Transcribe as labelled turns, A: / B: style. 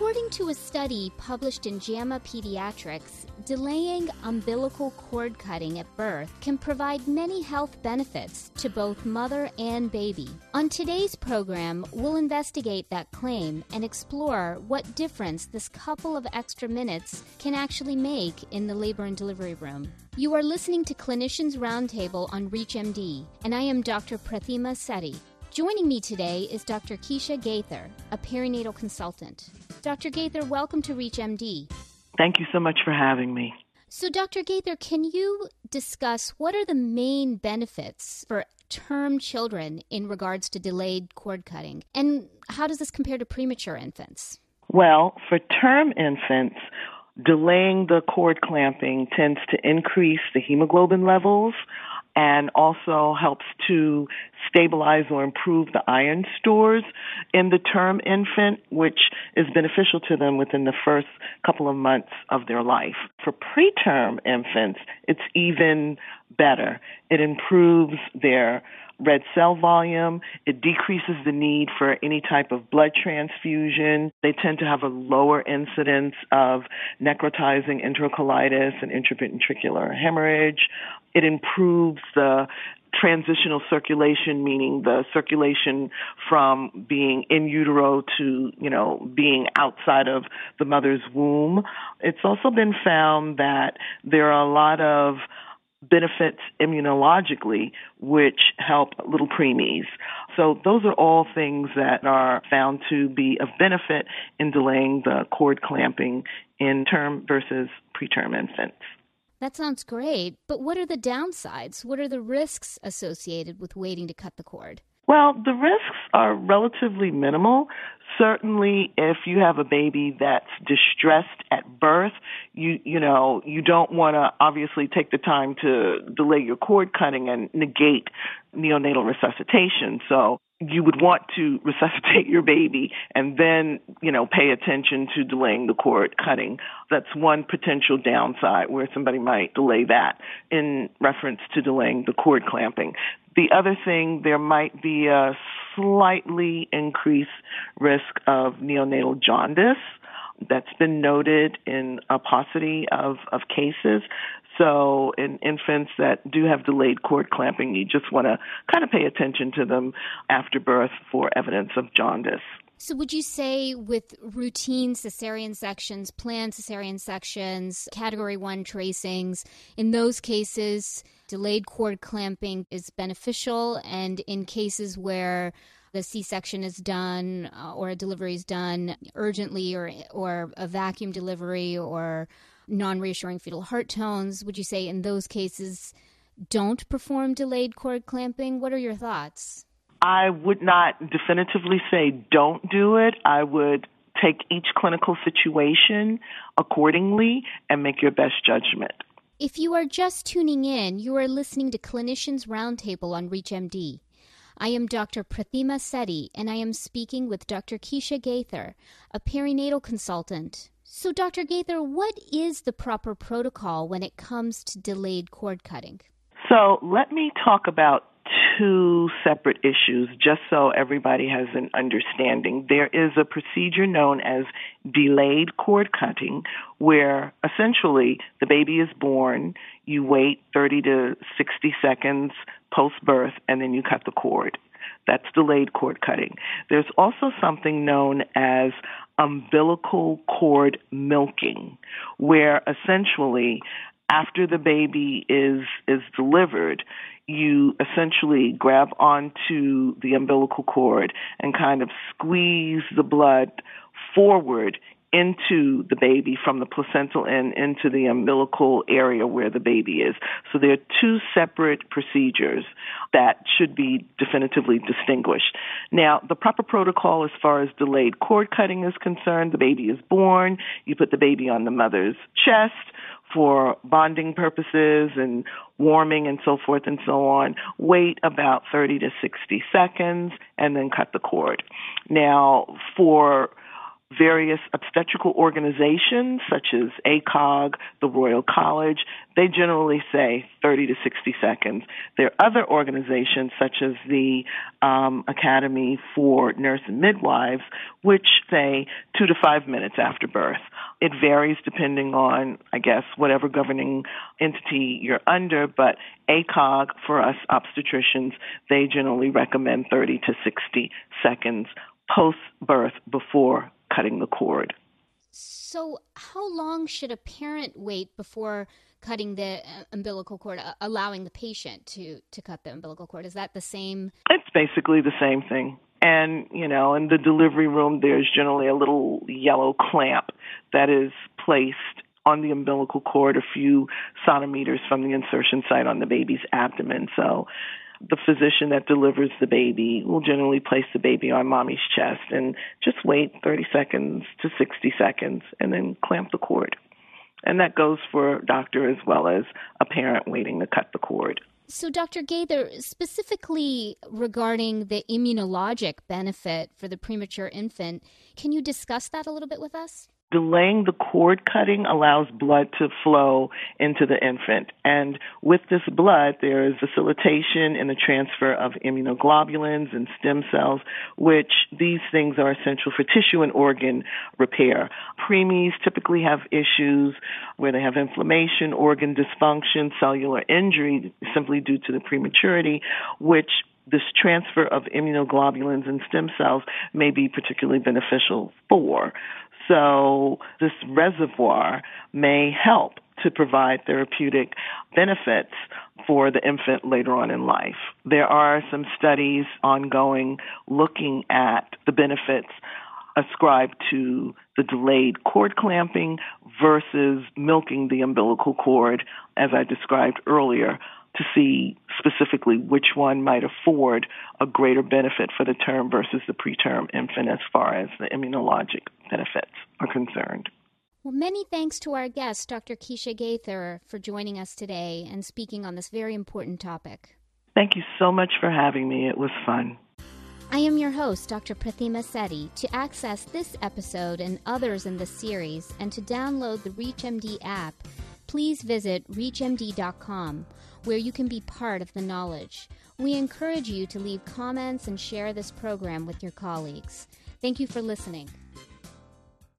A: According to a study published in JAMA Pediatrics, delaying umbilical cord cutting at birth can provide many health benefits to both mother and baby. On today's program, we'll investigate that claim and explore what difference this couple of extra minutes can actually make in the labor and delivery room. You are listening to Clinicians Roundtable on ReachMD, and I am Dr. Prathima Sethi. Joining me today is Dr. Keisha Gaither, a perinatal consultant. Dr. Gaither, welcome to ReachMD.
B: Thank you so much for having me.
A: So, Dr. Gaither, can you discuss what are the main benefits for term children in regards to delayed cord cutting? And how does this compare to premature infants?
B: Well, for term infants, delaying the cord clamping tends to increase the hemoglobin levels and also helps to stabilize or improve the iron stores in the term infant, which is beneficial to them within the first couple of months of their life. For preterm infants, it's even better. It improves their red cell volume. It decreases the need for any type of blood transfusion. They tend to have a lower incidence of necrotizing enterocolitis and intraventricular hemorrhage. It improves the transitional circulation, meaning the circulation from being in utero to, you know, being outside of the mother's womb. It's also been found that there are a lot of benefits immunologically, which help little preemies. So those are all things that are found to be of benefit in delaying the cord clamping in term versus preterm infants.
A: That sounds great, but what are the downsides? What are the risks associated with waiting to cut the cord?
B: Well, the risks are relatively minimal. Certainly, if you have a baby that's distressed at birth, you you know you don't want to obviously take the time to delay your cord cutting and negate neonatal resuscitation. So you would want to resuscitate your baby and then, you know, pay attention to delaying the cord cutting. That's one potential downside where somebody might delay that in reference to delaying the cord clamping. The other thing, there might be a slightly increased risk of neonatal jaundice that's been noted in a paucity of, of cases. So in infants that do have delayed cord clamping, you just want to kind of pay attention to them after birth for evidence of jaundice.
A: So, would you say with routine cesarean sections, planned cesarean sections, category one tracings, in those cases, delayed cord clamping is beneficial? And in cases where the C-section is done uh, or a delivery is done urgently or or a vacuum delivery or non-reassuring fetal heart tones, would you say in those cases don't perform delayed cord clamping? What are your thoughts?
B: I would not definitively say don't do it. I would take each clinical situation accordingly and make your best judgment.
A: If you are just tuning in, you are listening to Clinicians Roundtable on ReachMD. I am Dr. Prathima Sethi, and I am speaking with Dr. Keisha Gaither, a perinatal consultant. So, Dr. Gaither, what is the proper protocol when it comes to delayed cord cutting?
B: So, let me talk about two separate issues just so everybody has an understanding. There is a procedure known as delayed cord cutting where essentially the baby is born, you wait 30 to 60 seconds post birth, and then you cut the cord. That's delayed cord cutting. There's also something known as umbilical cord milking, where essentially after the baby is is delivered, you essentially grab onto the umbilical cord and kind of squeeze the blood forward into the baby from the placental end into the umbilical area where the baby is. So there are two separate procedures that should be definitively distinguished. Now, the proper protocol as far as delayed cord cutting is concerned, the baby is born, you put the baby on the mother's chest for bonding purposes and warming and so forth and so on. Wait about 30 to 60 seconds and then cut the cord. Now, for various obstetrical organizations such as ACOG, the Royal College, they generally say 30 to 60 seconds. There are other organizations such as the um, Academy for Nurse and Midwives, which say two to five minutes after birth. It varies depending on, I guess, whatever governing entity you're under, but ACOG for us obstetricians, they generally recommend 30 to 60 seconds post birth before cutting the cord.
A: So, how long should a parent wait before cutting the uh, umbilical cord, uh, allowing the patient to, to cut the umbilical cord? Is that the same?
B: It's basically the same thing. And, you know, in the delivery room, there's generally a little yellow clamp that is placed on the umbilical cord a few centimeters from the insertion site on the baby's abdomen. So the physician that delivers the baby will generally place the baby on mommy's chest and just wait 30 seconds to 60 seconds and then clamp the cord. And that goes for a doctor as well as a parent waiting to cut the cord.
A: So, Dr. Gaither, specifically regarding the immunologic benefit for the premature infant, can you discuss that a little bit with us?
B: Delaying the cord cutting allows blood to flow into the infant. And with this blood, there is facilitation in the transfer of immunoglobulins and stem cells, which these things are essential for tissue and organ repair. Preemies typically have issues where they have inflammation, organ dysfunction, cellular injury simply due to the prematurity, which this transfer of immunoglobulins and stem cells may be particularly beneficial for. So this reservoir may help to provide therapeutic benefits for the infant later on in life. There are some studies ongoing looking at the benefits ascribed to the delayed cord clamping versus milking the umbilical cord, as I described earlier, to see specifically which one might afford a greater benefit for the term versus the preterm infant as far as the immunologic benefits are concerned.
A: Well, many thanks to our guest, Dr. Keisha Gaither, for joining us today and speaking on this very important topic.
B: Thank you so much for having me. It was fun.
A: I am your host, Dr. Prathima Sethi. To access this episode and others in this series and to download the ReachMD app, please visit reachmd.com where you can be part of the knowledge. We encourage you to leave comments and share this program with your colleagues. Thank you for listening.